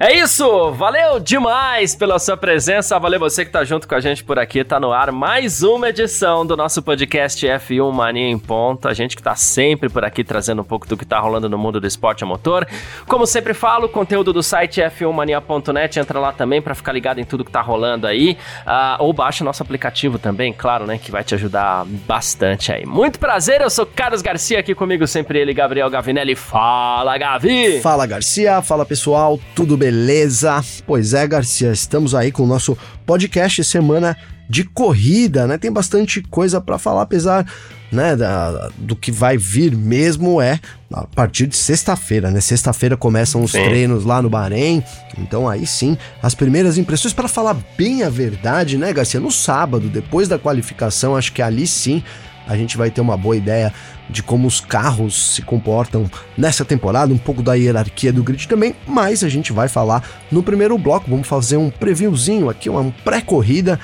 É isso, valeu demais pela sua presença, valeu você que tá junto com a gente por aqui, tá no ar mais uma edição do nosso podcast F1 Mania em Ponto, a gente que tá sempre por aqui trazendo um pouco do que tá rolando no mundo do esporte a motor. Como sempre falo, conteúdo do site f1mania.net, entra lá também para ficar ligado em tudo que tá rolando aí, uh, ou baixa nosso aplicativo também, claro, né, que vai te ajudar bastante aí. Muito prazer, eu sou Carlos Garcia, aqui comigo sempre ele, Gabriel Gavinelli. Fala, Gavi! Fala, Garcia, fala pessoal, tudo bem? Beleza? Pois é, Garcia, estamos aí com o nosso podcast semana de corrida, né? Tem bastante coisa para falar, apesar né, da, do que vai vir mesmo é a partir de sexta-feira, né? Sexta-feira começam os sim. treinos lá no Bahrein, então aí sim, as primeiras impressões para falar bem a verdade, né, Garcia? No sábado, depois da qualificação, acho que ali sim a gente vai ter uma boa ideia de como os carros se comportam nessa temporada, um pouco da hierarquia do grid também, mas a gente vai falar no primeiro bloco, vamos fazer um previewzinho aqui, uma pré-corrida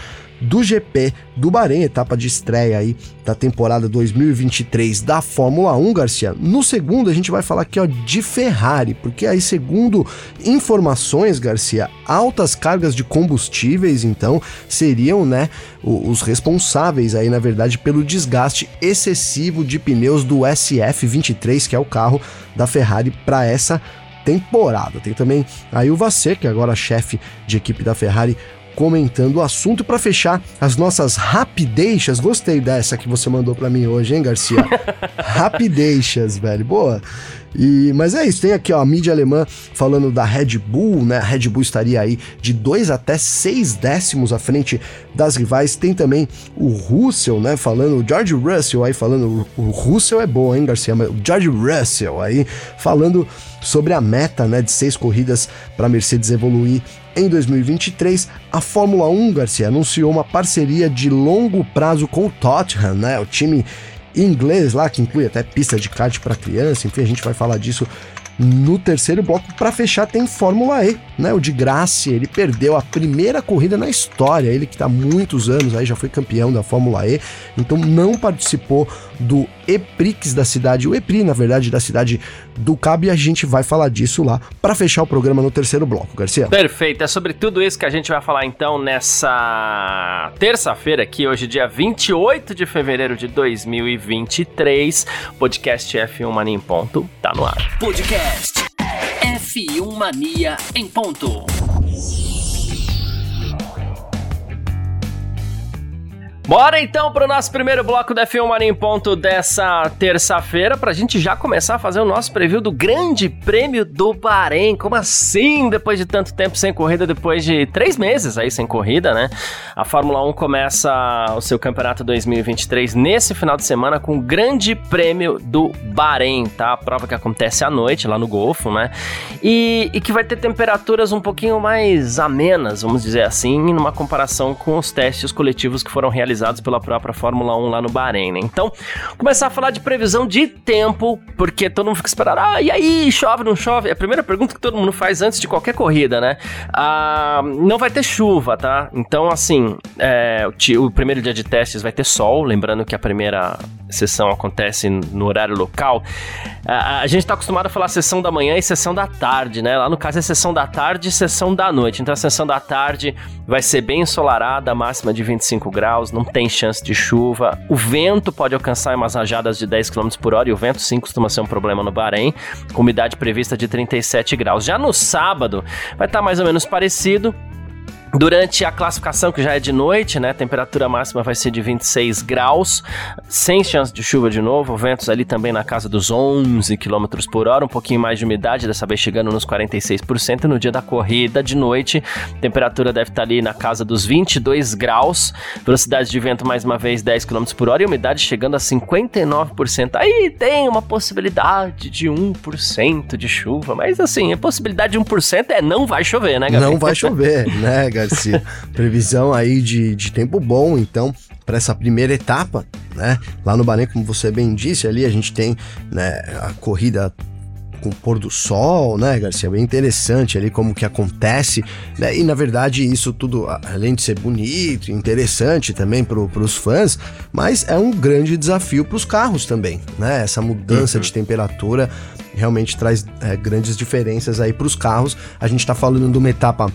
do GP do Bahrein, etapa de estreia aí da temporada 2023 da Fórmula 1, Garcia. No segundo, a gente vai falar aqui ó, de Ferrari, porque aí, segundo informações, Garcia, altas cargas de combustíveis, então, seriam né, os responsáveis aí, na verdade, pelo desgaste excessivo de pneus do SF23, que é o carro da Ferrari para essa temporada. Tem também aí o Vasser, que é agora chefe de equipe da Ferrari, comentando o assunto para fechar as nossas rapideixas. Gostei dessa que você mandou para mim hoje, hein, Garcia? rapideixas, velho. Boa. E, mas é isso, tem aqui ó, a mídia alemã falando da Red Bull, né? A Red Bull estaria aí de 2 até 6 décimos à frente das rivais. Tem também o Russell, né? Falando, o George Russell aí falando, o Russell é bom, hein, Garcia? Mas o George Russell aí falando sobre a meta, né, de seis corridas para a Mercedes evoluir em 2023, a Fórmula 1, Garcia, anunciou uma parceria de longo prazo com o Tottenham, né? O time inglês lá, que inclui até pista de kart para criança, enfim, a gente vai falar disso no terceiro bloco, para fechar, tem Fórmula E, né? O de Graça, ele perdeu a primeira corrida na história. Ele que está muitos anos aí, já foi campeão da Fórmula E, então não participou do EPRIX da cidade, o EPRI, na verdade, da cidade do Cabo, e a gente vai falar disso lá para fechar o programa no terceiro bloco, Garcia. Perfeito, é sobre tudo isso que a gente vai falar então nessa terça-feira aqui, hoje dia 28 de fevereiro de 2023, podcast F1 Mania em ponto, tá no ar. Podcast F1 Mania em ponto. Bora então pro nosso primeiro bloco da F1 Mania em ponto dessa terça-feira, pra gente já começar a fazer o nosso preview do Grande Prêmio do Bahrein. Como assim? Depois de tanto tempo sem corrida, depois de três meses aí sem corrida, né? A Fórmula 1 começa o seu campeonato 2023 nesse final de semana com o Grande Prêmio do Bahrein, tá? A prova que acontece à noite lá no Golfo, né? E, e que vai ter temperaturas um pouquinho mais amenas, vamos dizer assim, numa comparação com os testes coletivos que foram realizados realizados pela própria Fórmula 1 lá no Bahrein, né? Então, começar a falar de previsão de tempo, porque todo mundo fica esperando, ah, e aí, chove, não chove? É a primeira pergunta que todo mundo faz antes de qualquer corrida, né? Ah, não vai ter chuva, tá? Então, assim, é, o, o primeiro dia de testes vai ter sol, lembrando que a primeira sessão acontece no horário local. A, gente está acostumado a falar sessão da manhã e sessão da tarde, né? Lá no caso é sessão da tarde e sessão da noite. Então a sessão da tarde vai ser bem ensolarada, máxima de 25 graus, não tem chance de chuva. O vento pode alcançar umas rajadas de 10 km por hora e o vento sim costuma ser um problema no Bahrein, com umidade prevista de 37 graus. Já no sábado vai estar tá mais ou menos parecido. Durante a classificação, que já é de noite, né? A temperatura máxima vai ser de 26 graus, sem chance de chuva de novo, ventos ali também na casa dos 11 km por hora, um pouquinho mais de umidade, dessa vez chegando nos 46%. No dia da corrida de noite, temperatura deve estar ali na casa dos 22 graus, velocidade de vento mais uma vez 10 km por hora e umidade chegando a 59%. Aí tem uma possibilidade de 1% de chuva, mas assim, a possibilidade de 1% é não vai chover, né, Gabriel? Não vai chover, né, Gabriel? Garcia? Previsão aí de, de tempo bom, então, para essa primeira etapa, né? Lá no Bahrein, como você bem disse, ali a gente tem né, a corrida com o pôr do sol, né, Garcia? Bem interessante ali como que acontece, né? E na verdade isso tudo, além de ser bonito, interessante também para os fãs, mas é um grande desafio para os carros também, né? Essa mudança uhum. de temperatura realmente traz é, grandes diferenças aí para os carros. A gente está falando de uma etapa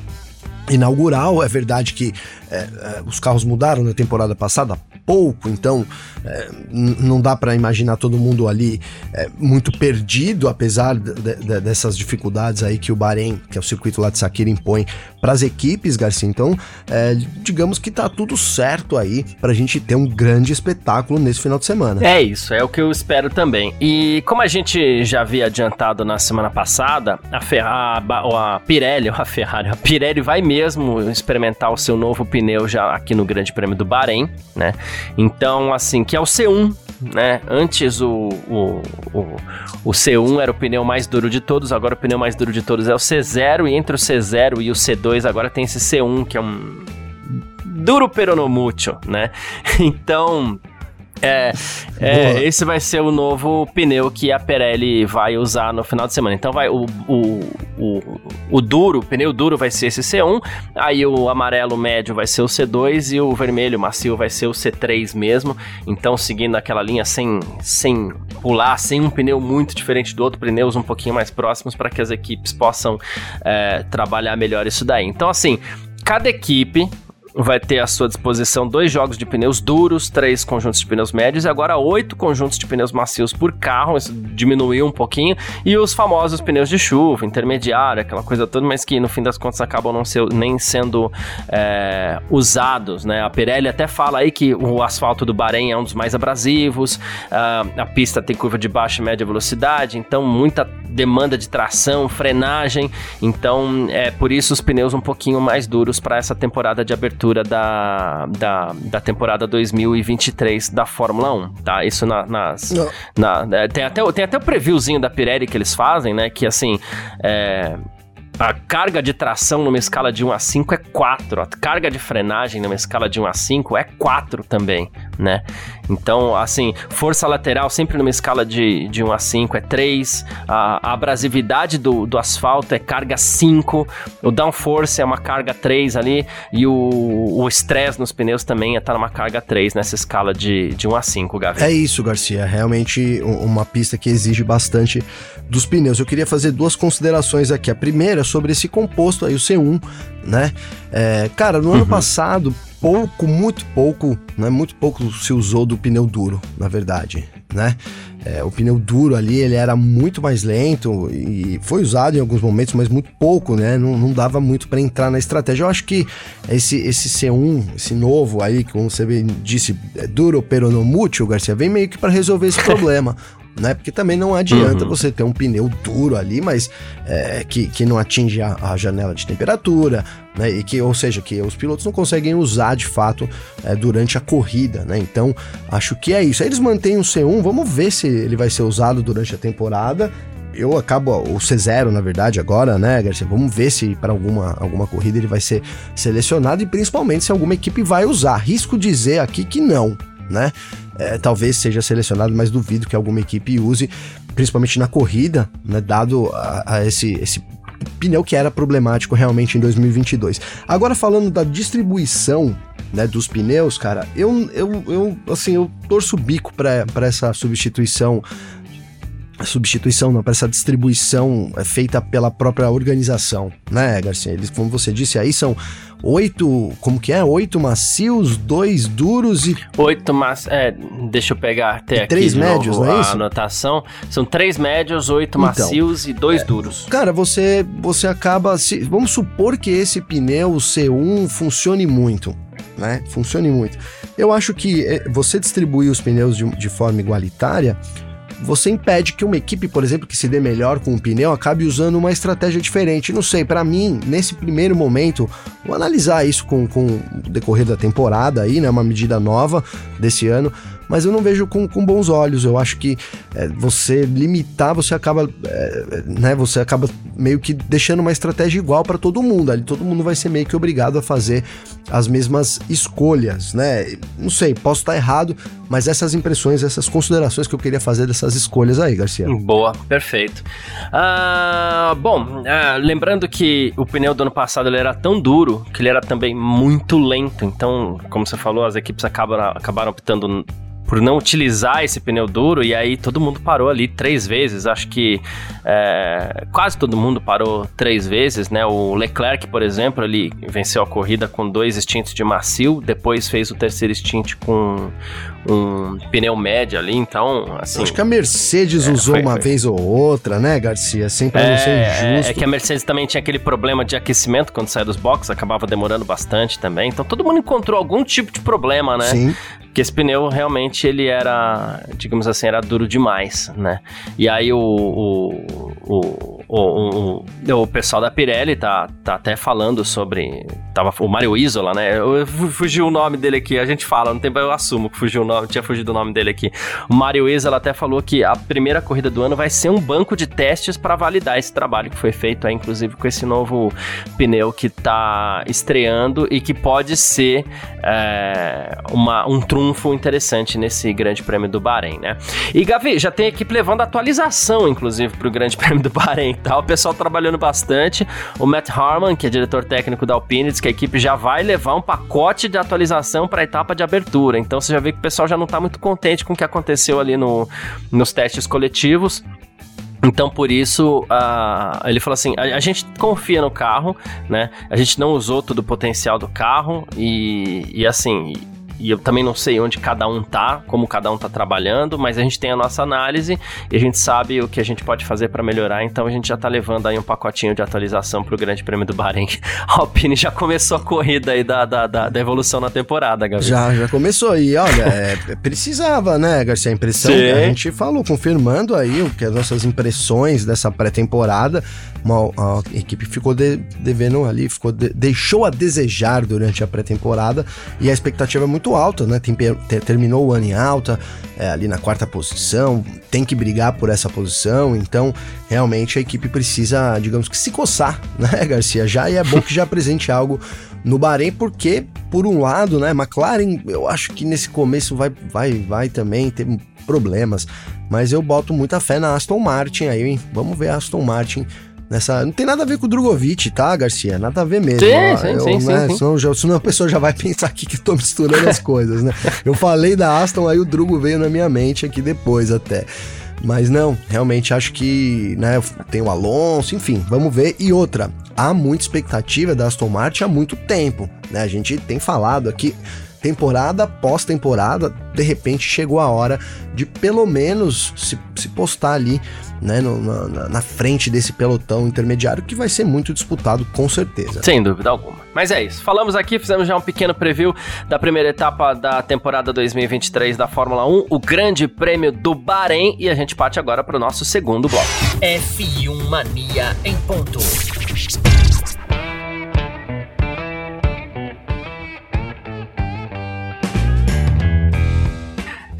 inaugural. É verdade que é, é, os carros mudaram na temporada passada pouco, então é, não dá para imaginar todo mundo ali é, muito perdido, apesar de, de, dessas dificuldades aí que o Bahrein, que é o circuito lá de Sakira, impõe para as equipes, Garcia. Então, é, digamos que tá tudo certo aí para a gente ter um grande espetáculo nesse final de semana. É isso, é o que eu espero também. E como a gente já havia adiantado na semana passada, a, Ferrari, a Pirelli, a Ferrari, a Pirelli vai mesmo experimentar o seu novo pneu já aqui no Grande Prêmio do Bahrein, né? Então, assim, que é o C1, né? Antes o, o, o, o, C1 era o pneu mais duro de todos, agora o pneu mais duro de todos é o C0, e entre o C0 e o C2 agora tem esse C1, que é um duro peronomútil, né? Então, é, é esse vai ser o novo pneu que a Pirelli vai usar no final de semana. Então vai o, o, o, o duro, o pneu duro vai ser esse C1, aí o amarelo médio vai ser o C2 e o vermelho macio vai ser o C3 mesmo. Então seguindo aquela linha sem, sem pular, sem um pneu muito diferente do outro, pneus um pouquinho mais próximos para que as equipes possam é, trabalhar melhor isso daí. Então assim, cada equipe vai ter à sua disposição dois jogos de pneus duros, três conjuntos de pneus médios e agora oito conjuntos de pneus macios por carro, isso diminuiu um pouquinho, e os famosos pneus de chuva, intermediário, aquela coisa toda, mas que no fim das contas acabam não ser, nem sendo é, usados, né? A Pirelli até fala aí que o asfalto do Bahrein é um dos mais abrasivos, a pista tem curva de baixa e média velocidade, então muita demanda de tração, frenagem, então é por isso os pneus um pouquinho mais duros para essa temporada de abertura abertura da, da, da temporada 2023 da Fórmula 1, tá? Isso na, nas... Na, é, tem, até, tem até o previewzinho da Pirelli que eles fazem, né? Que, assim, é a carga de tração numa escala de 1 a 5 é 4. A carga de frenagem numa escala de 1 a 5 é 4 também, né? Então, assim, força lateral sempre numa escala de, de 1 a 5 é 3. A, a abrasividade do, do asfalto é carga 5. O downforce é uma carga 3 ali. E o estresse nos pneus também está numa carga 3 nessa escala de, de 1 a 5, Gavi. É isso, Garcia. É realmente uma pista que exige bastante dos pneus. Eu queria fazer duas considerações aqui. A primeira sobre esse composto aí, o C1, né? É, cara, no uhum. ano passado, pouco, muito pouco, né? Muito pouco se usou do pneu duro, na verdade, né? É, o pneu duro ali, ele era muito mais lento e foi usado em alguns momentos, mas muito pouco, né? Não, não dava muito para entrar na estratégia. Eu acho que esse, esse C1, esse novo aí, como você disse, é duro peronomútil, Garcia, vem meio que para resolver esse problema né? Porque também não adianta uhum. você ter um pneu duro ali, mas é, que, que não atinge a, a, janela de temperatura, né? E que, ou seja, que os pilotos não conseguem usar de fato é, durante a corrida, né? Então, acho que é isso. Aí eles mantêm o C1, vamos ver se ele vai ser usado durante a temporada eu acabo o C0, na verdade, agora, né, Garcia? Vamos ver se para alguma, alguma corrida ele vai ser selecionado e principalmente se alguma equipe vai usar. Risco dizer aqui que não, né? É, talvez seja selecionado, mas duvido que alguma equipe use, principalmente na corrida, né, dado a, a esse, esse pneu que era problemático realmente em 2022. Agora falando da distribuição né, dos pneus, cara, eu, eu, eu assim, eu torço o bico para essa substituição substituição, não, para essa distribuição é feita pela própria organização, né, Garcia? Eles, como você disse aí, são oito, como que é? Oito macios, dois duros e... Oito macios, é, deixa eu pegar até aqui três médios, novo, não é isso? a anotação. São três médios, oito então, macios e dois é, duros. Cara, você, você acaba, se, vamos supor que esse pneu C1 funcione muito, né? Funcione muito. Eu acho que é, você distribuir os pneus de, de forma igualitária você impede que uma equipe, por exemplo, que se dê melhor com o pneu, acabe usando uma estratégia diferente. Não sei, para mim, nesse primeiro momento, vou analisar isso com, com o decorrer da temporada aí, né? Uma medida nova desse ano. Mas eu não vejo com, com bons olhos. Eu acho que é, você limitar, você acaba, é, né, você acaba meio que deixando uma estratégia igual para todo mundo. Ali todo mundo vai ser meio que obrigado a fazer as mesmas escolhas, né? Não sei, posso estar errado, mas essas impressões, essas considerações que eu queria fazer dessas escolhas aí, Garcia. Boa, perfeito. Uh, bom, uh, lembrando que o pneu do ano passado ele era tão duro que ele era também muito lento. Então, como você falou, as equipes acabaram, acabaram optando por não utilizar esse pneu duro e aí todo mundo parou ali três vezes. Acho que é, quase todo mundo parou três vezes, né? O Leclerc, por exemplo, ele venceu a corrida com dois extintos de macio, depois fez o terceiro stint com um pneu médio ali, então, assim... Acho que a Mercedes é, usou foi, uma foi. vez ou outra, né, Garcia? Sempre é, não ser é, injusto. É, que a Mercedes também tinha aquele problema de aquecimento quando saía dos boxes, acabava demorando bastante também, então todo mundo encontrou algum tipo de problema, né? Sim. Porque esse pneu realmente ele era, digamos assim, era duro demais, né? E aí o, o, o, o, o, o pessoal da Pirelli tá, tá até falando sobre. Tava o Mario Isola, né? Eu, fugiu o nome dele aqui, a gente fala, não tem eu assumo que fugiu o nome, tinha fugido o nome dele aqui. O Mario Isola até falou que a primeira corrida do ano vai ser um banco de testes para validar esse trabalho que foi feito, aí, inclusive com esse novo pneu que tá estreando e que pode ser é, uma, um trunfo interessante nesse Grande Prêmio do Bahrein, né? E Gavi, já tem equipe levando atualização, inclusive, para o Grande Prêmio do Bahrein, tá? O pessoal trabalhando bastante. O Matt Harmon, que é diretor técnico da Alpine, diz que a equipe já vai levar um pacote de atualização para a etapa de abertura. Então você já vê que o pessoal já não está muito contente com o que aconteceu ali no, nos testes coletivos. Então, por isso, uh, ele falou assim: a, a, gente confia no carro, né? A gente não usou todo o potencial do carro e, e assim, e eu também não sei onde cada um tá, como cada um tá trabalhando, mas a gente tem a nossa análise e a gente sabe o que a gente pode fazer para melhorar, então a gente já tá levando aí um pacotinho de atualização pro Grande Prêmio do Bahrein. A Alpine já começou a corrida aí da, da, da, da evolução na temporada, Gabriel. Já, já começou. E olha, é, precisava, né, Garcia? A impressão Sim. que a gente falou, confirmando aí o que as nossas impressões dessa pré-temporada. a equipe ficou de, devendo ali, ficou de, deixou a desejar durante a pré-temporada e a expectativa é muito muito alta, né? Tem, terminou o ano em alta, é, ali na quarta posição, tem que brigar por essa posição, então realmente a equipe precisa, digamos que, se coçar, né, Garcia? Já e é bom que já apresente algo no Bahrein, porque, por um lado, né, McLaren, eu acho que nesse começo vai, vai, vai também ter problemas, mas eu boto muita fé na Aston Martin aí, hein? Vamos ver a Aston Martin nessa. Não tem nada a ver com o Drogovic, tá, Garcia? Nada a ver mesmo. Sim, sim, eu, sim, né, sim, senão, já, senão a pessoa já vai pensar aqui que tô misturando as coisas, né? Eu falei da Aston, aí o Drugo veio na minha mente aqui depois até. Mas não, realmente acho que, né, tem o Alonso, enfim, vamos ver. E outra, há muita expectativa da Aston Martin há muito tempo, né? A gente tem falado aqui, temporada após temporada, de repente chegou a hora de pelo menos se, se postar ali né, no, na, na, frente desse pelotão intermediário que vai ser muito disputado com certeza. Sem dúvida alguma. Mas é isso. Falamos aqui, fizemos já um pequeno preview da primeira etapa da temporada 2023 da Fórmula 1, o Grande Prêmio do Bahrein, e a gente parte agora para o nosso segundo bloco. F1 Mania em ponto.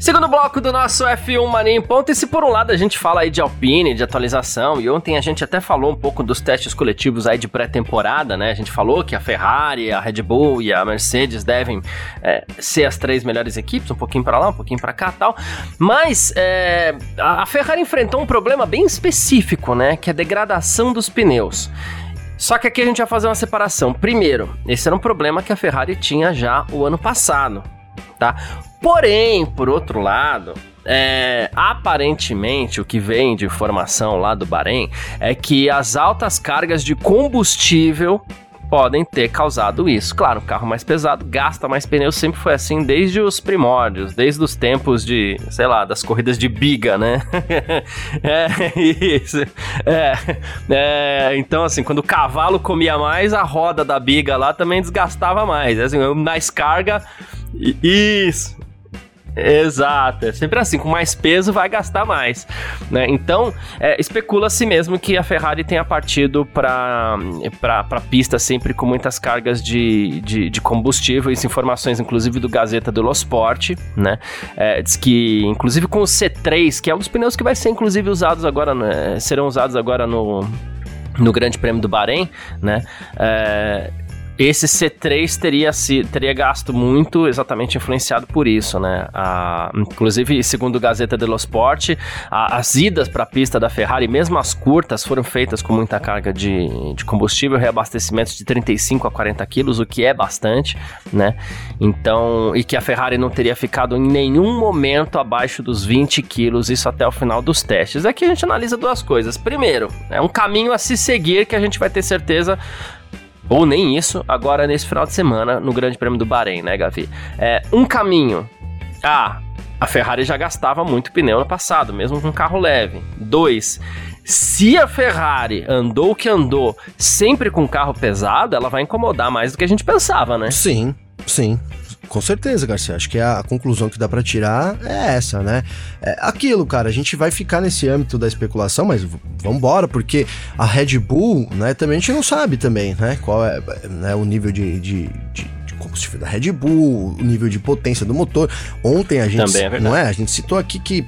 Segundo bloco do nosso F1 Mania em ponto, e se por um lado a gente fala aí de Alpine, de atualização, e ontem a gente até falou um pouco dos testes coletivos aí de pré-temporada, né? A gente falou que a Ferrari, a Red Bull e a Mercedes devem é, ser as três melhores equipes, um pouquinho para lá, um pouquinho para cá tal. Mas é, a Ferrari enfrentou um problema bem específico, né? Que é a degradação dos pneus. Só que aqui a gente vai fazer uma separação. Primeiro, esse era um problema que a Ferrari tinha já o ano passado, tá? Porém, por outro lado, é, aparentemente, o que vem de informação lá do Bahrein é que as altas cargas de combustível podem ter causado isso. Claro, o carro mais pesado gasta mais pneu, sempre foi assim desde os primórdios, desde os tempos de, sei lá, das corridas de biga, né? é, isso. É, é, então, assim, quando o cavalo comia mais, a roda da biga lá também desgastava mais. É assim, mais carga. Isso, Exato, é sempre assim, com mais peso vai gastar mais, né? Então, é, especula-se mesmo que a Ferrari tenha partido para a pista sempre com muitas cargas de, de, de, combustível, isso informações inclusive do Gazeta dello Sport, né? É, diz que, inclusive com o C3, que é um dos pneus que vai ser inclusive usados agora, né? serão usados agora no, no Grande Prêmio do Bahrein, né? É, esse C3 teria, se, teria gasto muito exatamente influenciado por isso, né? A, inclusive, segundo o Gazeta dello Sport, a, as idas para a pista da Ferrari, mesmo as curtas, foram feitas com muita carga de, de combustível, reabastecimentos de 35 a 40 quilos, o que é bastante, né? Então, e que a Ferrari não teria ficado em nenhum momento abaixo dos 20 quilos, isso até o final dos testes. Aqui a gente analisa duas coisas. Primeiro, é um caminho a se seguir que a gente vai ter certeza ou nem isso, agora nesse final de semana, no Grande Prêmio do Bahrein, né, Gavi? É, um caminho. Ah, a Ferrari já gastava muito pneu no passado, mesmo com carro leve. Dois, se a Ferrari andou o que andou sempre com carro pesado, ela vai incomodar mais do que a gente pensava, né? Sim, sim. Com certeza, Garcia. Acho que a conclusão que dá para tirar é essa, né? É aquilo, cara. A gente vai ficar nesse âmbito da especulação, mas vambora, porque a Red Bull, né? Também a gente não sabe também, né? Qual é né, o nível de, de, de combustível da Red Bull, o nível de potência do motor. Ontem a gente, é não é? A gente citou aqui que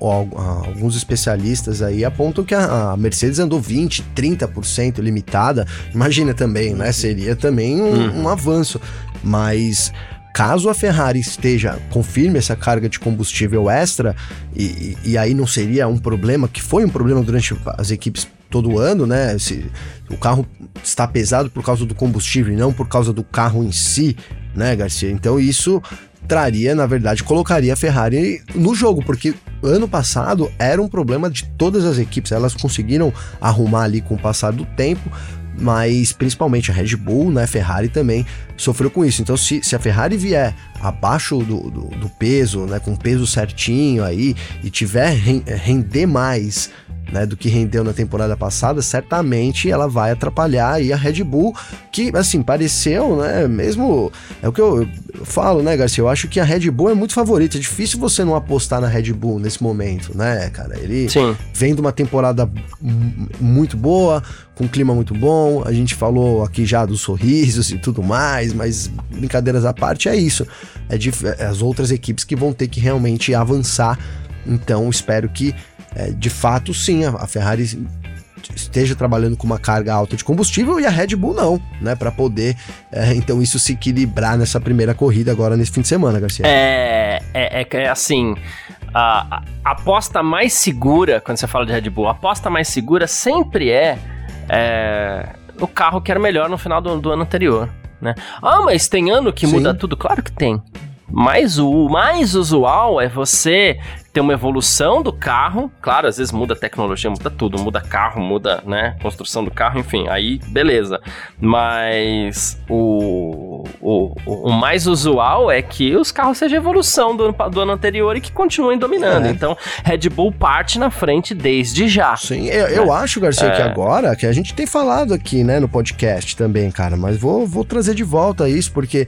ó, alguns especialistas aí apontam que a, Mercedes andou 20, 30% limitada. Imagina também, né? Seria também um, uhum. um avanço. Mas Caso a Ferrari esteja, confirme essa carga de combustível extra, e, e aí não seria um problema, que foi um problema durante as equipes todo ano, né? Se, o carro está pesado por causa do combustível e não por causa do carro em si, né, Garcia? Então isso traria, na verdade, colocaria a Ferrari no jogo, porque ano passado era um problema de todas as equipes, elas conseguiram arrumar ali com o passar do tempo, mas principalmente a Red Bull, né, Ferrari também sofreu com isso. Então, se, se a Ferrari vier abaixo do, do, do peso, né, com peso certinho aí, e tiver render mais né, do que rendeu na temporada passada, certamente ela vai atrapalhar aí a Red Bull, que assim, pareceu, né, mesmo, é o que eu, eu, falo, né, Garcia, eu acho que a Red Bull é muito favorita, é difícil você não apostar na Red Bull nesse momento, né, cara, ele Sim. vem de uma temporada muito boa, com um clima muito bom, a gente falou aqui já dos sorrisos e tudo mais, mas brincadeiras à parte, é isso, é, de, é as outras equipes que vão ter que realmente avançar, então espero que é, de fato, sim, a, Ferrari esteja trabalhando com uma carga alta de combustível e a Red Bull não, né? Para poder, é, então, isso se equilibrar nessa primeira corrida agora nesse fim de semana, Garcia. É, é, é, é assim. A, a, aposta mais segura, quando você fala de Red Bull, a aposta mais segura sempre é, é o carro que era melhor no final do, do ano anterior. Né? Ah, mas tem ano que Sim. muda tudo? Claro que tem. Mas o mais usual é você ter uma evolução do carro. Claro, às vezes muda a tecnologia, muda tudo, muda carro, muda, né, construção do carro, enfim, aí beleza. Mas o, o, o mais usual é que os carros sejam evolução do, do ano anterior e que continuem dominando. É. Então, Red Bull parte na frente desde já. Sim, eu, eu é. acho, Garcia, é. que agora, que a gente tem falado aqui, né, no podcast também, cara, mas vou, vou trazer de volta isso, porque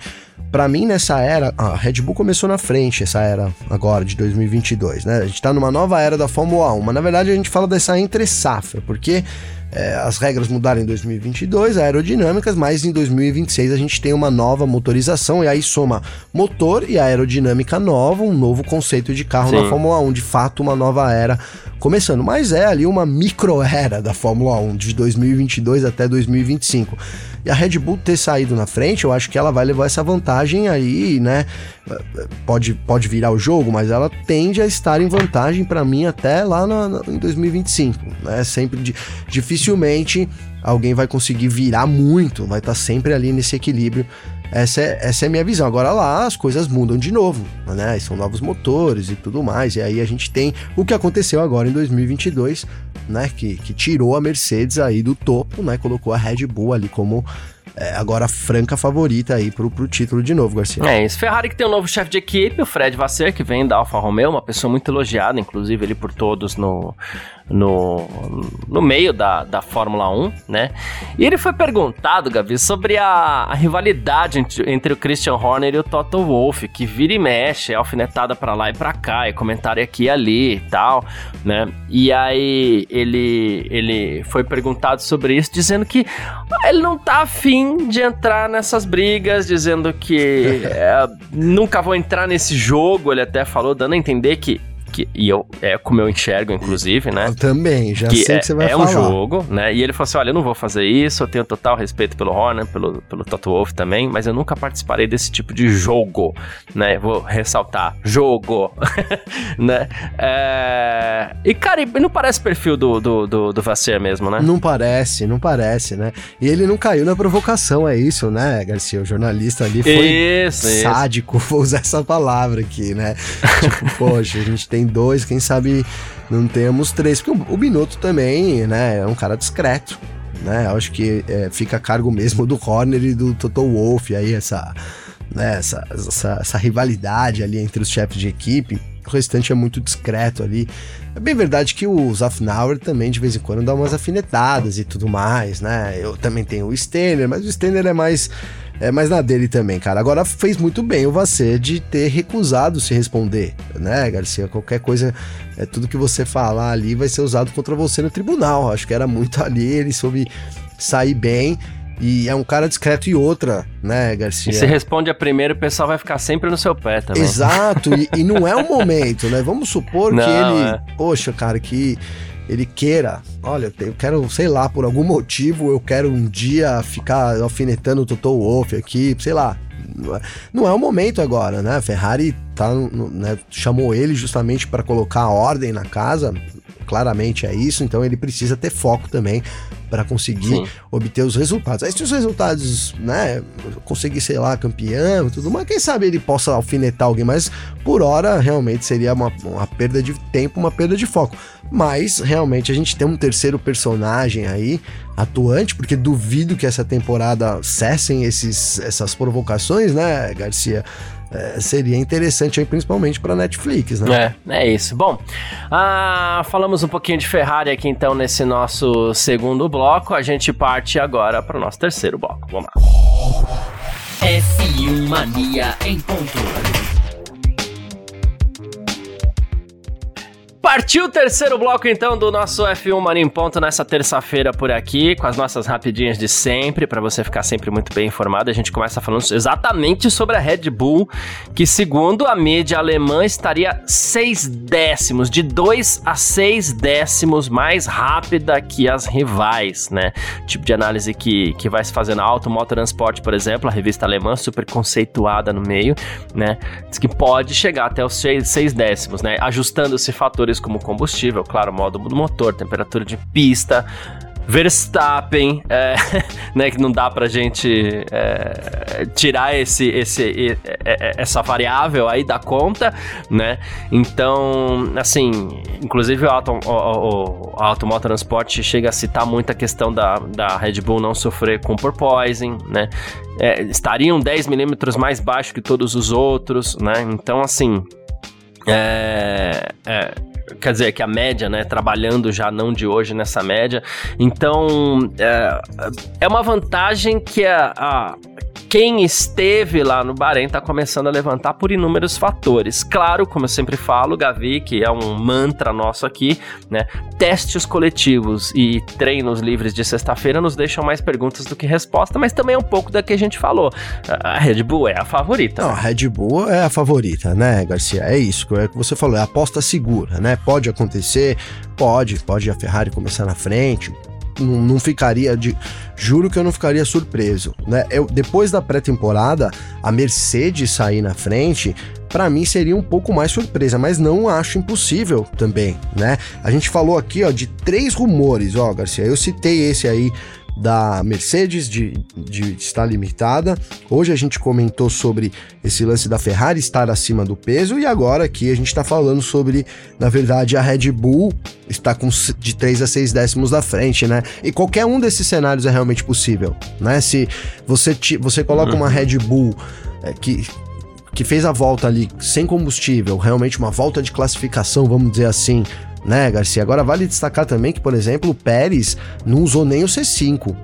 para mim, nessa era, a Red Bull começou na frente, essa era agora de 2022, né? A gente tá numa nova era da Fórmula 1, mas na verdade a gente fala dessa entre safra, porque é, as regras mudaram em 2022, aerodinâmicas, mas em 2026 a gente tem uma nova motorização e aí soma motor e aerodinâmica nova, um novo conceito de carro Sim. na Fórmula 1, de fato uma nova era começando, mas é ali uma micro era da Fórmula 1 de 2022 até 2025. E a Red Bull ter saído na frente, eu acho que ela vai levar essa vantagem aí, né? Pode, pode virar o jogo, mas ela tende a estar em vantagem para mim até lá em 2025, né? Sempre de, dificilmente alguém vai conseguir virar muito, vai estar tá sempre ali nesse equilíbrio. Essa é, essa é a minha visão. Agora lá as coisas mudam de novo, né? São novos motores e tudo mais. E aí a gente tem o que aconteceu agora em 2022, né? Que, que tirou a Mercedes aí do topo, né? Colocou a Red Bull ali como é, agora franca favorita aí pro, pro título de novo, Garcia. É isso. Ferrari que tem um novo chefe de equipe, o Fred Vasser, que vem da Alfa Romeo, uma pessoa muito elogiada, inclusive, ali por todos no, no, no meio da, da Fórmula 1, né? E ele foi perguntado, Gabi, sobre a, a rivalidade entre, entre, o Christian Horner e o Toto Wolff, que vira e mexe, é alfinetada para lá e para cá, e comentário aqui e ali e tal, né? E aí ele, ele foi perguntado sobre isso, dizendo que ele não tá afim de entrar nessas brigas, dizendo que é, nunca vou entrar nesse jogo, ele até falou, dando a entender que que, e eu, é como eu enxergo, inclusive, né? Eu também, já que sei é, que você vai é falar. É um jogo, né? E ele falou assim: olha, eu não vou fazer isso, eu tenho total respeito pelo Horner, pelo, pelo Toto Wolff também, mas eu nunca participarei desse tipo de jogo, né? Vou ressaltar, jogo, né? É... E, cara, não parece perfil do, do, do, do mesmo, né? Não parece, não parece, né? E ele não caiu na provocação, é isso, né, Garcia? O jornalista ali foi isso, sádico, isso. vou usar essa palavra aqui, né? tipo, poxa, a gente tem dois, quem sabe não temos três, porque o, o Binotto também, né, é um cara discreto, né? Eu acho que é, fica a cargo mesmo do Horner e do Toto Wolff aí essa, né, essa, essa, essa rivalidade ali entre os chefes de equipe. O restante é muito discreto ali. É bem verdade que o Zafnauer também de vez em quando dá umas afinetadas e tudo mais, né? Eu também tenho o Stenner, mas o Stenner é mais é mais na dele também, cara. Agora fez muito bem o Vasser de ter recusado se responder, né, Garcia? Qualquer coisa, é tudo que você falar ali vai ser usado contra você no tribunal. Acho que era muito ali, ele soube sair bem. E é um cara discreto e outra, né, Garcia? E se responde a primeiro, o pessoal vai ficar sempre no seu pé também. Exato, e, e não é o momento, né? Vamos supor não, que ele. É. Poxa, cara, que ele queira, olha, eu quero, sei lá, por algum motivo, eu quero um dia ficar alfinetando o Toto Wolff aqui, sei lá. Não é, é o momento agora, né? A Ferrari tá, né, chamou ele justamente para colocar ordem na casa, claramente é isso, então ele precisa ter foco também para conseguir Sim. obter os resultados. Aí se os resultados, né, conseguir, sei lá, campeão e tudo mais, quem sabe ele possa alfinetar alguém, mas por hora realmente seria uma, uma perda de tempo, uma perda de foco. Mas realmente a gente tem um terceiro personagem aí atuante, porque duvido que essa temporada cessem esses, essas provocações, né, Garcia? É, seria interessante aí, principalmente para Netflix, né? É, é isso. Bom, ah, falamos um pouquinho de Ferrari aqui então nesse nosso segundo bloco. A gente parte agora para o nosso terceiro bloco. Vamos lá. F1 Mania em ponto. Partiu o terceiro bloco então do nosso F1 Mania em Ponto nessa terça-feira por aqui, com as nossas rapidinhas de sempre, para você ficar sempre muito bem informado. A gente começa falando exatamente sobre a Red Bull, que segundo a mídia alemã estaria seis décimos, de dois a seis décimos mais rápida que as rivais, né? Tipo de análise que, que vai se fazer na Auto Transport, por exemplo, a revista alemã, super conceituada no meio, né? Diz que pode chegar até os seis, seis décimos, né? Ajustando-se fatores como combustível, claro, modo do motor, temperatura de pista, Verstappen, é, né, que não dá pra gente é, tirar esse, esse, essa variável aí da conta, né? Então, assim, inclusive o, Auto, o, o Automotor Transport chega a citar muito a questão da, da Red Bull não sofrer com porpoising, né? É, estariam 10 milímetros mais baixo que todos os outros, né? Então, assim, é, é, quer dizer, que a média, né, trabalhando já não de hoje nessa média. Então, é, é uma vantagem que a, a quem esteve lá no Bahrein está começando a levantar por inúmeros fatores. Claro, como eu sempre falo, Gavi, que é um mantra nosso aqui, né? Testes coletivos e treinos livres de sexta-feira nos deixam mais perguntas do que resposta, mas também é um pouco da que a gente falou. A Red Bull é a favorita. Não, a Red Bull é a favorita, né, Garcia? É isso é que você falou, é aposta segura, né? Pode acontecer, pode, pode a Ferrari começar na frente, não, não ficaria de. Juro que eu não ficaria surpreso. Né? Eu, depois da pré-temporada, a Mercedes sair na frente, para mim seria um pouco mais surpresa, mas não acho impossível também, né? A gente falou aqui, ó, de três rumores, ó, Garcia. Eu citei esse aí da Mercedes de, de estar limitada. Hoje a gente comentou sobre esse lance da Ferrari estar acima do peso e agora aqui a gente está falando sobre, na verdade, a Red Bull está com de 3 a 6 décimos da frente, né? E qualquer um desses cenários é realmente possível, né? Se você, te, você coloca uma Red Bull é, que que fez a volta ali sem combustível, realmente uma volta de classificação, vamos dizer assim, né, Garcia? Agora vale destacar também que, por exemplo, o Pérez não usou nem o C5,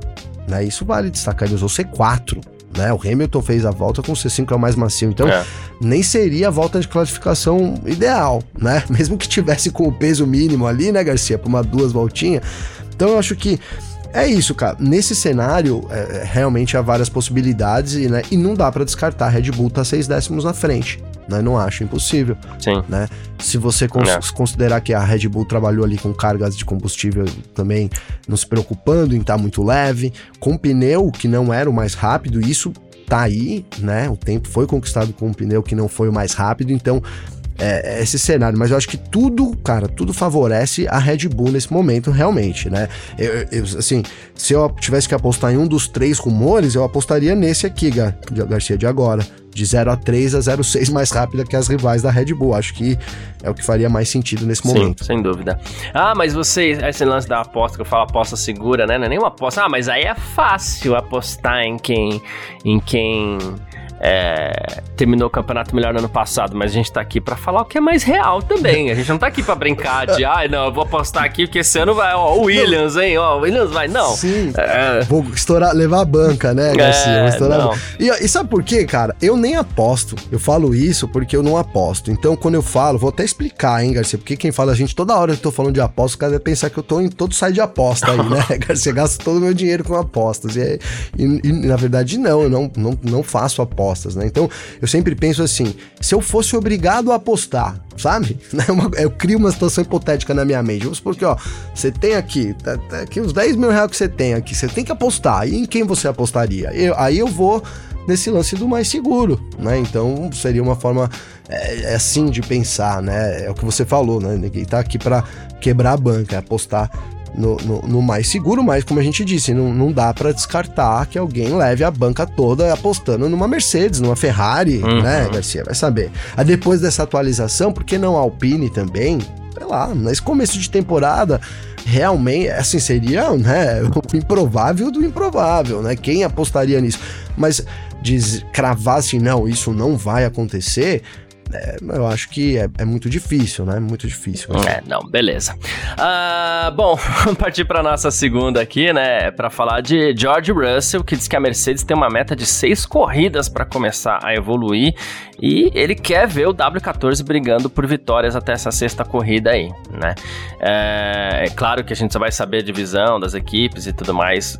né? Isso vale destacar, ele usou o C4. Né, o Hamilton fez a volta com o C5 é o mais macio, então é. nem seria a volta de classificação ideal, né? Mesmo que tivesse com o peso mínimo ali, né, Garcia, para uma duas voltinhas. Então eu acho que é isso, cara. Nesse cenário, é, é, realmente há várias possibilidades e, né, e não dá para descartar. A Red Bull tá seis décimos na frente. Né? Não acho impossível. Sim. Né? Se você cons é. considerar que a Red Bull trabalhou ali com cargas de combustível também, não se preocupando em estar tá muito leve, com pneu que não era o mais rápido, isso tá aí, né? O tempo foi conquistado com um pneu que não foi o mais rápido, então é, é, esse cenário, mas eu acho que tudo, cara, tudo favorece a Red Bull nesse momento, realmente, né? Eu, eu, assim, se eu tivesse que apostar em um dos três rumores, eu apostaria nesse aqui, Gar Garcia, de agora. De 0 a 3 a 0,6 mais rápida que as rivais da Red Bull. Acho que é o que faria mais sentido nesse Sim, momento. sem dúvida. Ah, mas você, esse lance da aposta, que eu falo aposta segura, né? Não é nenhuma aposta. Ah, mas aí é fácil apostar em quem. em quem é, terminou o campeonato melhor no ano passado, mas a gente tá aqui para falar o que é mais real também. A gente não tá aqui para brincar de, ai, ah, não, eu vou apostar aqui porque esse ano vai, ó, o Williams, hein, ó, o Williams vai, não. Sim. É... Vou estourar, levar a banca, né, Garcia? É, vou estourar não. E, e sabe por quê, cara? Eu nem aposto. Eu falo isso porque eu não aposto. Então, quando eu falo, vou até explicar, hein, Garcia? Porque quem fala a gente toda hora que eu tô falando de aposta, o cara deve pensar que eu tô em todo site de aposta aí, né, Garcia? Gasto todo o meu dinheiro com apostas. E, e, e na verdade, não, eu não, não, não faço apostas apostas, né? Então eu sempre penso assim: se eu fosse obrigado a apostar, sabe? Né? Eu crio uma situação hipotética na minha mente. Vamos supor que, ó, você tem aqui, tá, tá aqui os 10 mil reais que você tem aqui, você tem que apostar. E em quem você apostaria? Eu, aí eu vou nesse lance do mais seguro, né? Então seria uma forma é, é assim de pensar, né? É o que você falou, né? Ninguém tá aqui para quebrar a banca, é apostar no, no, no, mais seguro, mas como a gente disse, não, não dá para descartar que alguém leve a banca toda apostando numa Mercedes, numa Ferrari, uhum. né, Garcia? Vai saber. Aí depois dessa atualização, por que não a Alpine também? Sei lá, nesse começo de temporada, realmente, assim, seria né, o improvável do improvável, né? Quem apostaria nisso? Mas diz, cravar assim, não, isso não vai acontecer é, eu acho que é, é, muito difícil, né? Muito difícil. É, não, beleza. Uh, bom, vamos partir para nossa segunda aqui, né? Para falar de George Russell, que diz que a Mercedes tem uma meta de seis corridas para começar a evoluir e ele quer ver o W14 brigando por vitórias até essa sexta corrida aí, né? É, é claro que a gente só vai saber a divisão das equipes e tudo mais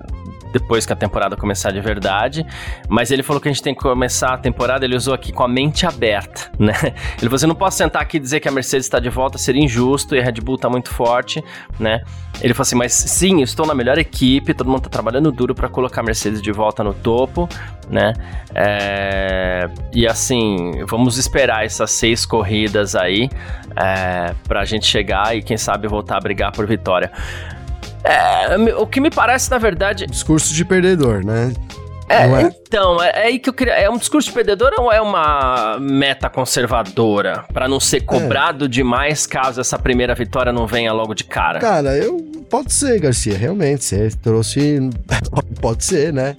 depois que a temporada começar de verdade. Mas ele falou que a gente tem que começar a temporada, ele usou aqui com a mente aberta, né? Ele falou assim: não posso sentar aqui e dizer que a Mercedes está de volta, seria injusto e a Red Bull está muito forte, né? Ele falou assim: mas sim, estou na melhor equipe, todo mundo está trabalhando duro para colocar a Mercedes de volta no topo, né? É... E assim, vamos esperar essas seis corridas aí é... para a gente chegar e quem sabe voltar a brigar por vitória. É, o que me parece, na verdade. Discurso de perdedor, né? É, é, então, é, é, aí que eu queria. É um discurso de perdedor ou é uma meta conservadora? para não ser é. cobrado é. demais caso essa primeira vitória não venha logo de cara? Cara, eu. Pode ser, Garcia, realmente. Você trouxe. Pode ser, né?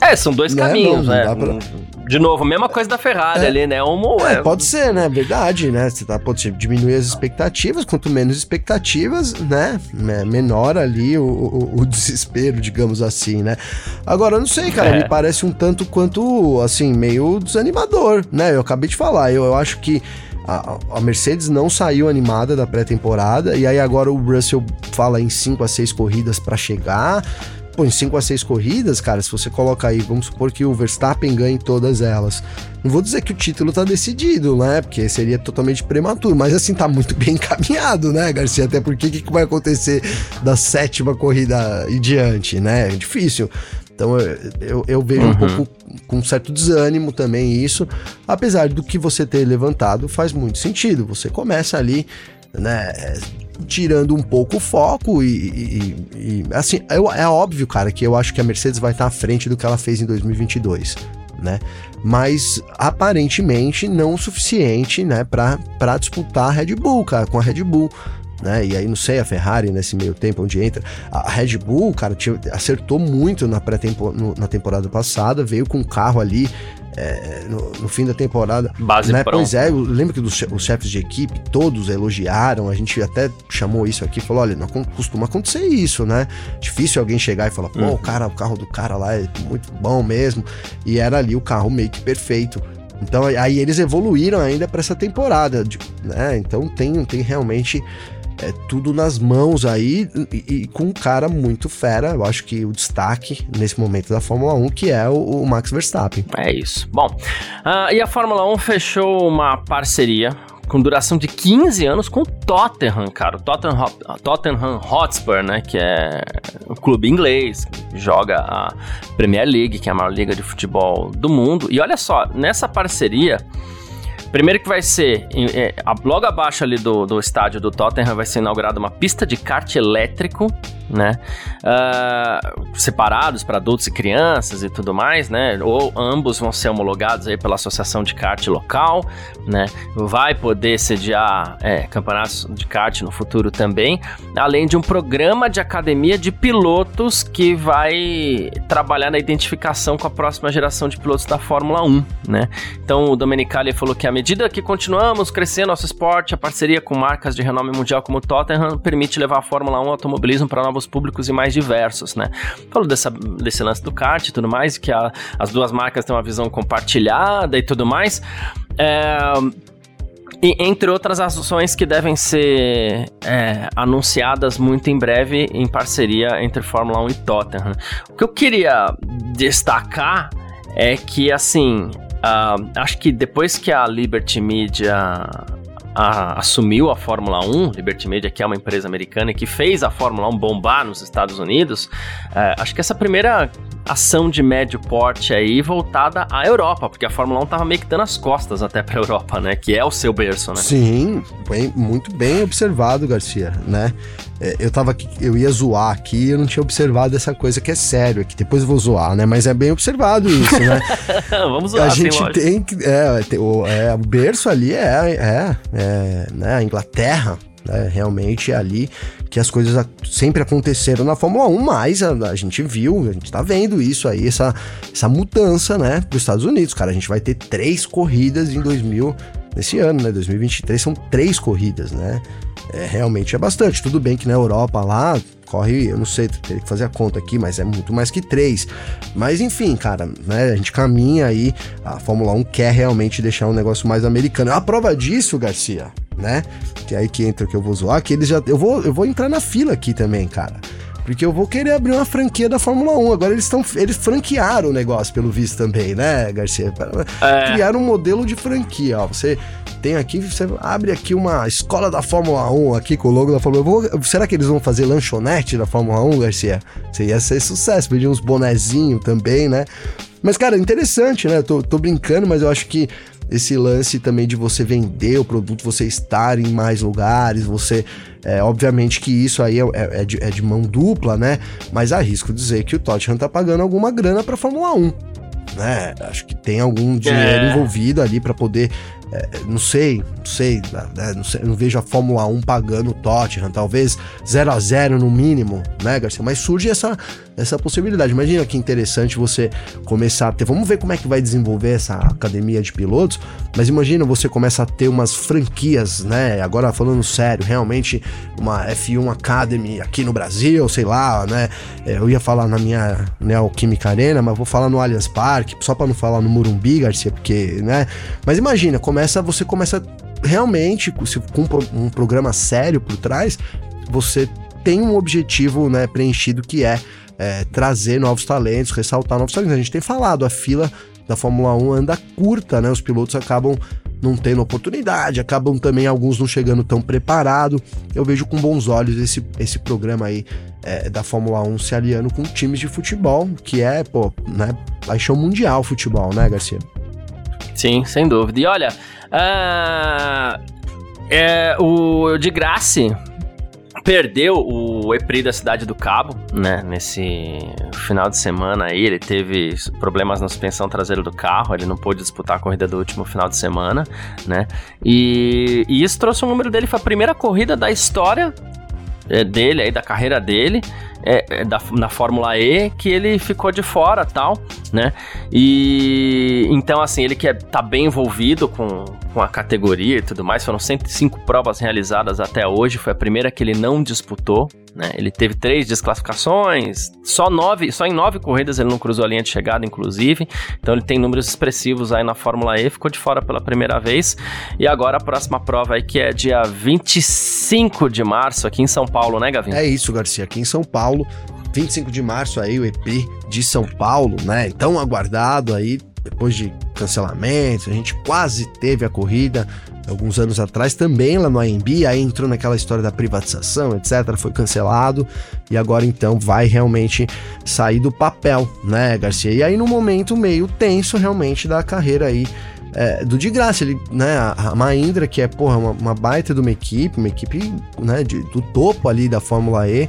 É, são dois né? caminhos, não, né? Não pra... De novo, mesma coisa da Ferrari é. ali, né? Um, é, é, pode ser, né? Verdade, né? Você tá, pode diminuir as expectativas, quanto menos expectativas, né? Menor ali o, o, o desespero, digamos assim, né? Agora, eu não sei, cara, é. me parece um tanto quanto, assim, meio desanimador, né? Eu acabei de falar, eu, eu acho que a, a Mercedes não saiu animada da pré-temporada, e aí agora o Russell fala em 5 a 6 corridas para chegar pô, em 5 a 6 corridas, cara, se você coloca aí, vamos supor que o Verstappen ganhe todas elas. Não vou dizer que o título tá decidido, né? Porque seria totalmente prematuro, mas assim, tá muito bem encaminhado, né, Garcia? Até porque o que, que vai acontecer da sétima corrida e diante, né? É difícil. Então eu, eu, eu vejo uhum. um pouco com um certo desânimo também isso, apesar do que você ter levantado faz muito sentido. Você começa ali, né? Tirando um pouco o foco e, e, e assim, eu, é óbvio, cara, que eu acho que a Mercedes vai estar à frente do que ela fez em 2022, né? Mas aparentemente não o suficiente, né, para disputar a Red Bull, cara, com a Red Bull. né? E aí, não sei, a Ferrari nesse meio tempo, onde entra. A Red Bull, cara, acertou muito na, pré -tempo, na temporada passada, veio com um carro ali é, no, no, fim da temporada. Base né? Pois é, eu lembro que dos, os chefes de equipe todos elogiaram, a gente até chamou isso aqui, falou, olha, não costuma acontecer isso, né? Difícil alguém chegar e falar, pô, hum. o cara, o carro do cara lá é muito bom mesmo. E era ali o carro meio que perfeito. Então aí eles evoluíram ainda para essa temporada, né? Então tem, tem realmente é tudo nas mãos aí e, e, com um cara muito fera. Eu acho que o destaque nesse momento da Fórmula 1, que é o, o Max Verstappen. É isso. Bom, uh, e a Fórmula 1 fechou uma parceria com duração de 15 anos com o Tottenham, cara. O Tottenham, Tottenham Hotspur, né? Que é um clube inglês, joga a Premier League, que é a maior liga de futebol do mundo. E olha só, nessa parceria Primeiro que vai ser, é, logo abaixo ali do, do estádio do Tottenham, vai ser inaugurada uma pista de kart elétrico né? Uh, separados para adultos e crianças e tudo mais, né? Ou ambos vão ser homologados aí pela associação de kart local, né? Vai poder sediar é, campeonatos de kart no futuro também, além de um programa de academia de pilotos que vai trabalhar na identificação com a próxima geração de pilotos da Fórmula 1, né? Então o Domenicali falou que à medida que continuamos crescendo nosso esporte, a parceria com marcas de renome mundial como Tottenham permite levar a Fórmula 1 automobilismo para novos públicos e mais diversos, né? Falou dessa, desse lance do kart e tudo mais, que a, as duas marcas têm uma visão compartilhada e tudo mais. É, e, entre outras ações que devem ser é, anunciadas muito em breve em parceria entre Fórmula 1 e Tottenham. O que eu queria destacar é que, assim, uh, acho que depois que a Liberty Media a, assumiu a Fórmula 1, Liberty Media, que é uma empresa americana que fez a Fórmula 1 bombar nos Estados Unidos, é, acho que essa primeira ação de médio porte aí voltada à Europa, porque a Fórmula 1 tava meio que dando as costas até pra Europa, né? Que é o seu berço, né? Sim, bem, muito bem observado, Garcia, né? É, eu tava aqui, eu ia zoar aqui eu não tinha observado essa coisa que é sério, que depois eu vou zoar, né? Mas é bem observado isso, né? Vamos zoar, A gente tem que. É, tem, o, é, o berço ali é, é, é né? a Inglaterra, né? Realmente é ali que as coisas sempre aconteceram na Fórmula 1, mas a, a, gente viu, a gente tá vendo isso aí, essa, essa mudança, né, para os Estados Unidos. Cara, a gente vai ter três corridas em 2000, nesse ano, né, 2023, são três corridas, né? É, realmente é bastante. Tudo bem que na Europa lá corre, eu não sei, teria que fazer a conta aqui, mas é muito mais que três. Mas enfim, cara, né? A gente caminha aí, a Fórmula 1 quer realmente deixar um negócio mais americano. A prova disso, Garcia, né? Que é aí que entra que eu vou zoar, que eles já. Eu vou, eu vou entrar na fila aqui também, cara. Porque eu vou querer abrir uma franquia da Fórmula 1. Agora eles estão. Eles franquearam o negócio, pelo visto, também, né, Garcia? É. Criaram um modelo de franquia, ó. Você tem aqui, você abre aqui uma escola da Fórmula 1 aqui com o logo da Fórmula 1. Vou, será que eles vão fazer lanchonete da Fórmula 1, Garcia? Você ia ser sucesso, pedir uns bonezinhos também, né? Mas, cara, interessante, né? Tô, tô brincando, mas eu acho que esse lance também de você vender o produto, você estar em mais lugares, você. É, obviamente que isso aí é, é, é, de, é de, mão dupla, né? Mas arrisco dizer que o Tottenham tá pagando alguma grana pra Fórmula 1. Né? Acho que tem algum dinheiro é. envolvido ali para poder é, não sei, não sei, né, não sei, não vejo a Fórmula 1 pagando o Tottenham, talvez 0 a 0 no mínimo, né, Garcia? Mas surge essa, essa possibilidade. Imagina que interessante você começar a ter. Vamos ver como é que vai desenvolver essa academia de pilotos, mas imagina você começa a ter umas franquias, né? Agora falando sério, realmente uma F1 Academy aqui no Brasil, sei lá, né? É, eu ia falar na minha Neoquímica Arena, mas vou falar no Allianz Parque, só para não falar no Murumbi, Garcia, porque, né? Mas imagina, começa, você começa realmente, com um programa sério por trás, você tem um objetivo né, preenchido que é, é, trazer novos talentos, ressaltar novos talentos. A gente tem falado, a fila da Fórmula 1 anda curta, né? Os pilotos acabam não tendo oportunidade, acabam também alguns não chegando tão preparado. Eu vejo com bons olhos esse, esse programa aí é, da Fórmula 1 se aliando com times de futebol, que é, pô, né, paixão mundial futebol, né, Garcia? Sim, sem dúvida. E olha, uh, é, o de Graça perdeu o EPRI da Cidade do Cabo, né? Nesse final de semana aí, ele teve problemas na suspensão traseira do carro, ele não pôde disputar a corrida do último final de semana, né? E, e isso trouxe o número dele, foi a primeira corrida da história é, dele, aí, da carreira dele, é, é, da, na Fórmula E, que ele ficou de fora tal, né? E então, assim, ele que é, tá bem envolvido com, com a categoria e tudo mais, foram 105 provas realizadas até hoje, foi a primeira que ele não disputou, né? Ele teve três desclassificações, só nove, só em nove corridas ele não cruzou a linha de chegada, inclusive. Então ele tem números expressivos aí na Fórmula E, ficou de fora pela primeira vez. E agora a próxima prova aí que é dia 25 de março aqui em São Paulo, né, Gavin? É isso, Garcia, aqui em São Paulo. 25 de março aí o EP de São Paulo, né? Tão aguardado aí depois de cancelamentos, a gente quase teve a corrida, alguns anos atrás, também lá no AMB, aí entrou naquela história da privatização, etc., foi cancelado, e agora então vai realmente sair do papel, né, Garcia? E aí no momento meio tenso realmente da carreira aí é, do de graça, ele, né, a Mahindra, que é, porra, uma, uma baita de uma equipe, uma equipe, né, de, do topo ali da Fórmula E,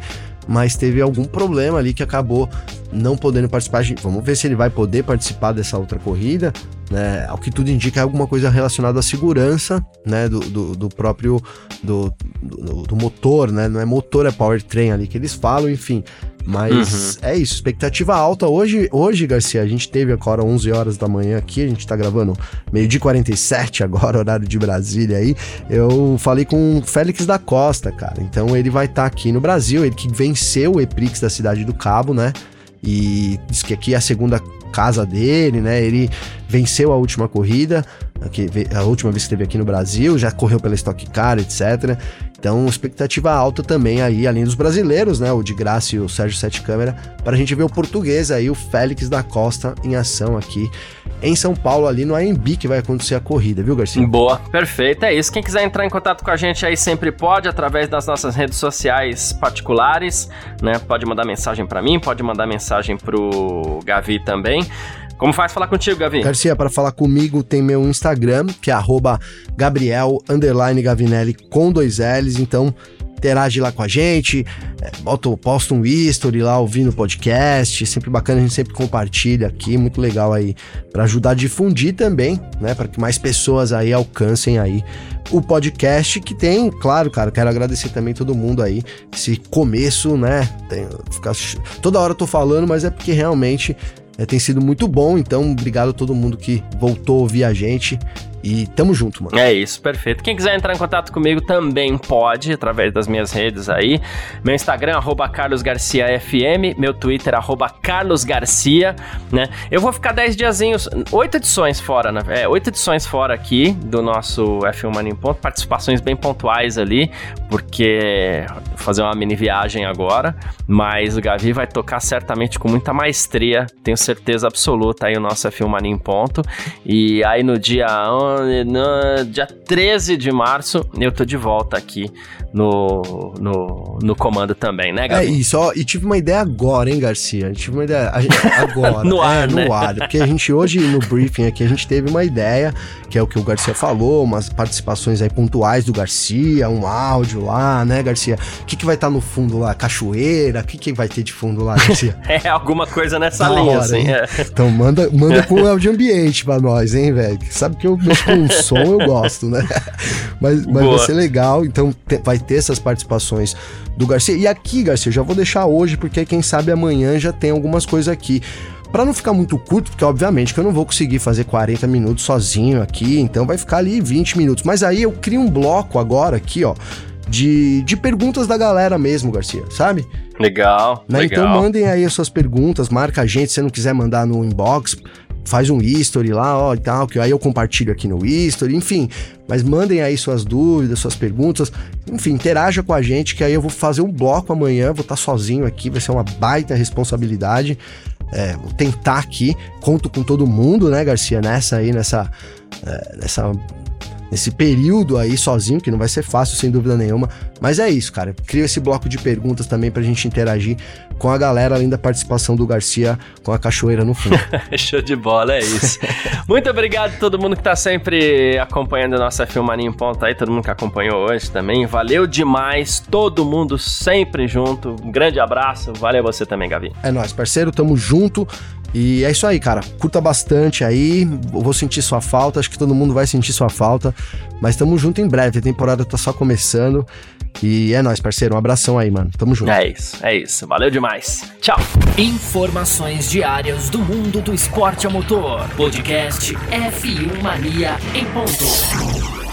mas teve algum problema ali que acabou não podendo participar. Vamos ver se ele vai poder participar dessa outra corrida. Né? Ao que tudo indica é alguma coisa relacionada à segurança né? do, do, do próprio do, do, do, motor, né? Não é motor, é powertrain ali que eles falam, enfim. Mas uhum. é isso, expectativa alta. Hoje, hoje, Garcia, a gente teve agora 11 horas da manhã aqui, a gente tá gravando meio de 47 agora, horário de Brasília aí. Eu falei com o Félix da Costa, cara. Então ele vai estar tá aqui no Brasil, ele que venceu o Eprix da Cidade do Cabo, né? E diz que aqui é a segunda casa dele, né? Ele venceu a última corrida, a última vez que esteve aqui no Brasil, já correu pela Stock Car, etc. Então, expectativa alta também aí, além dos brasileiros, né? O de Graça e o Sérgio Sete Câmera, para a gente ver o português aí, o Félix da Costa, em ação aqui em São Paulo, ali no AMB, que vai acontecer a corrida, viu, Garcia? Boa, perfeito, é isso. Quem quiser entrar em contato com a gente aí sempre pode, através das nossas redes sociais particulares, né? Pode mandar mensagem para mim, pode mandar mensagem pro Gavi também. Como faz falar contigo, Gavi? Garcia, para falar comigo tem meu Instagram, que é Gabriel Gavinelli com dois L's, então interage lá com a gente, é, bota, posta um history lá ouvindo podcast, sempre bacana, a gente sempre compartilha aqui, muito legal aí, para ajudar a difundir também, né, para que mais pessoas aí alcancem aí o podcast que tem, claro, cara, quero agradecer também todo mundo aí, esse começo, né, tem, ficar, toda hora eu tô falando, mas é porque realmente é, tem sido muito bom, então obrigado a todo mundo que voltou a ouvir a gente. E tamo junto, mano. É isso, perfeito. Quem quiser entrar em contato comigo também pode, através das minhas redes aí. Meu Instagram, arroba carlosgarciafm, meu Twitter, arroba carlosgarcia, né? Eu vou ficar 10 diazinhos, 8 edições fora, né? É, 8 edições fora aqui do nosso F1 Mania em Ponto, participações bem pontuais ali, porque vou fazer uma mini viagem agora, mas o Gavi vai tocar certamente com muita maestria, tenho certeza absoluta aí o nosso F1 Mania em Ponto. E aí no dia no dia 13 de março, eu tô de volta aqui no, no, no comando também, né, Gabi? É isso, ó, e tive uma ideia agora, hein, Garcia? Tive uma ideia gente, agora. no ar, é, né? no ar. Porque a gente hoje, no briefing aqui, a gente teve uma ideia, que é o que o Garcia falou, umas participações aí pontuais do Garcia, um áudio lá, né, Garcia? O que, que vai estar tá no fundo lá? Cachoeira? O que, que vai ter de fundo lá, Garcia? é, alguma coisa nessa da linha, hora, assim. É. Então manda, manda com o áudio ambiente pra nós, hein, velho? Sabe que eu mexo com som, eu gosto, né? Mas, mas vai ser legal, então te, vai ter essas participações do Garcia. E aqui, Garcia, já vou deixar hoje, porque quem sabe amanhã já tem algumas coisas aqui. Para não ficar muito curto, porque obviamente que eu não vou conseguir fazer 40 minutos sozinho aqui, então vai ficar ali 20 minutos. Mas aí eu crio um bloco agora aqui, ó, de, de perguntas da galera mesmo, Garcia, sabe? Legal, né? legal. Então mandem aí as suas perguntas, marca a gente, se você não quiser mandar no inbox, faz um history lá, ó, e tal, que aí eu compartilho aqui no history, enfim. Mas mandem aí suas dúvidas, suas perguntas, enfim, interaja com a gente, que aí eu vou fazer um bloco amanhã, vou estar sozinho aqui, vai ser uma baita responsabilidade. É, vou tentar aqui, conto com todo mundo, né, Garcia, nessa aí, nessa, é, nessa nesse período aí sozinho, que não vai ser fácil, sem dúvida nenhuma. Mas é isso, cara. Crio esse bloco de perguntas também pra gente interagir com a galera, além da participação do Garcia com a cachoeira no fundo. Show de bola, é isso. Muito obrigado a todo mundo que tá sempre acompanhando a nossa Filmaninha em Ponto aí, todo mundo que acompanhou hoje também. Valeu demais, todo mundo sempre junto. Um grande abraço, valeu você também, Gavi. É nóis, parceiro, tamo junto. E é isso aí, cara. Curta bastante aí. Vou sentir sua falta. Acho que todo mundo vai sentir sua falta. Mas tamo junto em breve. A temporada tá só começando. E é nóis, parceiro. Um abração aí, mano. Tamo junto. É isso, é isso. Valeu demais. Tchau. Informações diárias do mundo do esporte a motor. Podcast F1 Mania em ponto.